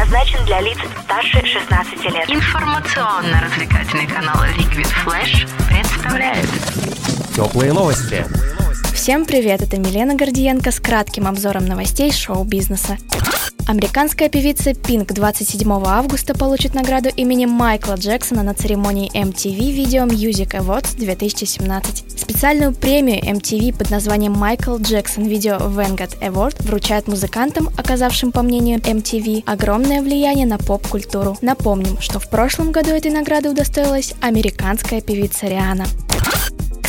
предназначен для лиц старше 16 лет. Информационно-развлекательный канал Liquid Flash представляет Теплые новости. Всем привет, это Милена Гордиенко с кратким обзором новостей шоу-бизнеса. Американская певица Pink 27 августа получит награду имени Майкла Джексона на церемонии MTV Video Music Awards 2017. Специальную премию MTV под названием Michael Jackson Video Vanguard Award вручает музыкантам, оказавшим, по мнению MTV, огромное влияние на поп-культуру. Напомним, что в прошлом году этой награды удостоилась американская певица Риана.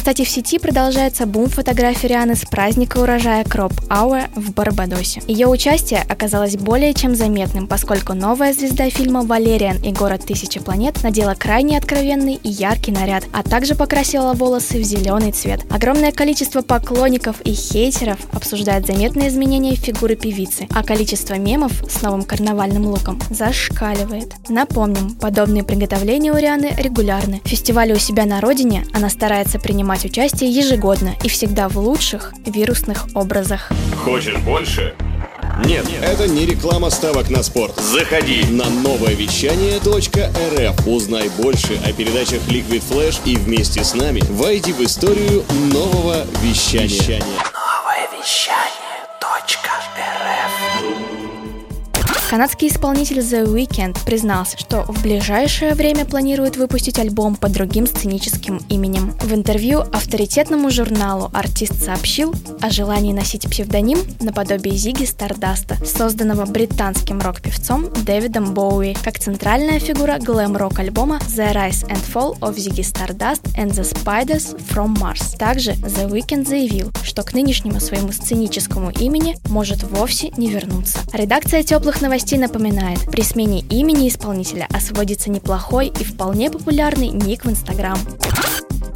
Кстати, в сети продолжается бум фотографий Рианы с праздника урожая Кроп Ауэ в Барбадосе. Ее участие оказалось более чем заметным, поскольку новая звезда фильма «Валериан и город тысячи планет» надела крайне откровенный и яркий наряд, а также покрасила волосы в зеленый цвет. Огромное количество поклонников и хейтеров обсуждает заметные изменения фигуры певицы, а количество мемов с новым карнавальным луком зашкаливает. Напомним, подобные приготовления у Рианы регулярны. В фестивале у себя на родине она старается принимать принимать участие ежегодно и всегда в лучших вирусных образах. Хочешь больше? Нет, это не реклама ставок на спорт. Заходи на новое вещание .рф. Узнай больше о передачах Liquid Flash и вместе с нами войди в историю нового вещания. Новое вещание. Канадский исполнитель The Weeknd признался, что в ближайшее время планирует выпустить альбом под другим сценическим именем. В интервью авторитетному журналу артист сообщил о желании носить псевдоним наподобие Зиги Стардаста, созданного британским рок-певцом Дэвидом Боуи, как центральная фигура глэм-рок альбома The Rise and Fall of Ziggy Stardust and the Spiders from Mars. Также The Weeknd заявил, что к нынешнему своему сценическому имени может вовсе не вернуться. Редакция теплых новостей новостей напоминает, при смене имени исполнителя освободится неплохой и вполне популярный ник в Инстаграм.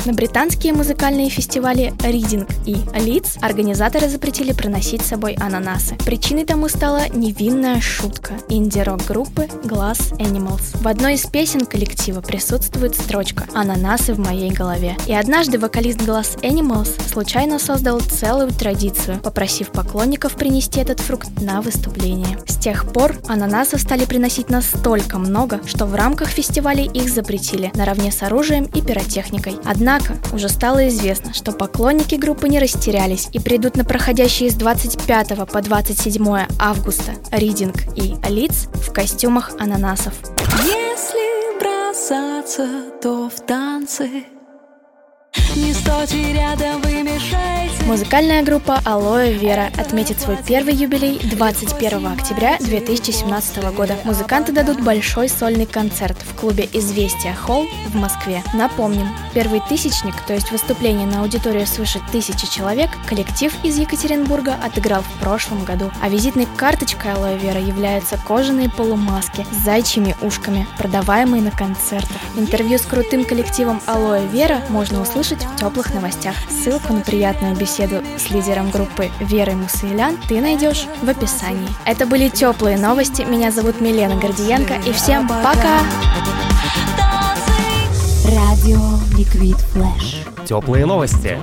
На британские музыкальные фестивали Reading и Leeds организаторы запретили приносить с собой ананасы. Причиной тому стала невинная шутка инди-рок группы Glass Animals. В одной из песен коллектива присутствует строчка «Ананасы в моей голове». И однажды вокалист Glass Animals случайно создал целую традицию, попросив поклонников принести этот фрукт на выступление. С тех пор ананасов стали приносить настолько много, что в рамках фестивалей их запретили наравне с оружием и пиротехникой. Однако Однако уже стало известно, что поклонники группы не растерялись и придут на проходящие с 25 по 27 августа Ридинг и Алиц в костюмах ананасов. Если бросаться, то в танцы не стойте рядом, вы мешаете. Музыкальная группа Алоэ Вера отметит свой первый юбилей 21 октября 2017 года. Музыканты дадут большой сольный концерт в клубе «Известия Холл» в Москве. Напомним, первый тысячник, то есть выступление на аудиторию свыше тысячи человек, коллектив из Екатеринбурга отыграл в прошлом году. А визитной карточкой Алоэ Вера являются кожаные полумаски с зайчьими ушками, продаваемые на концертах. Интервью с крутым коллективом Алоэ Вера можно услышать в теплых новостях. Ссылку на приятную беседу с лидером группы Верой Мусаилян ты найдешь в описании. Это были теплые новости. Меня зовут Милена Гордиенко и всем пока! Теплые новости.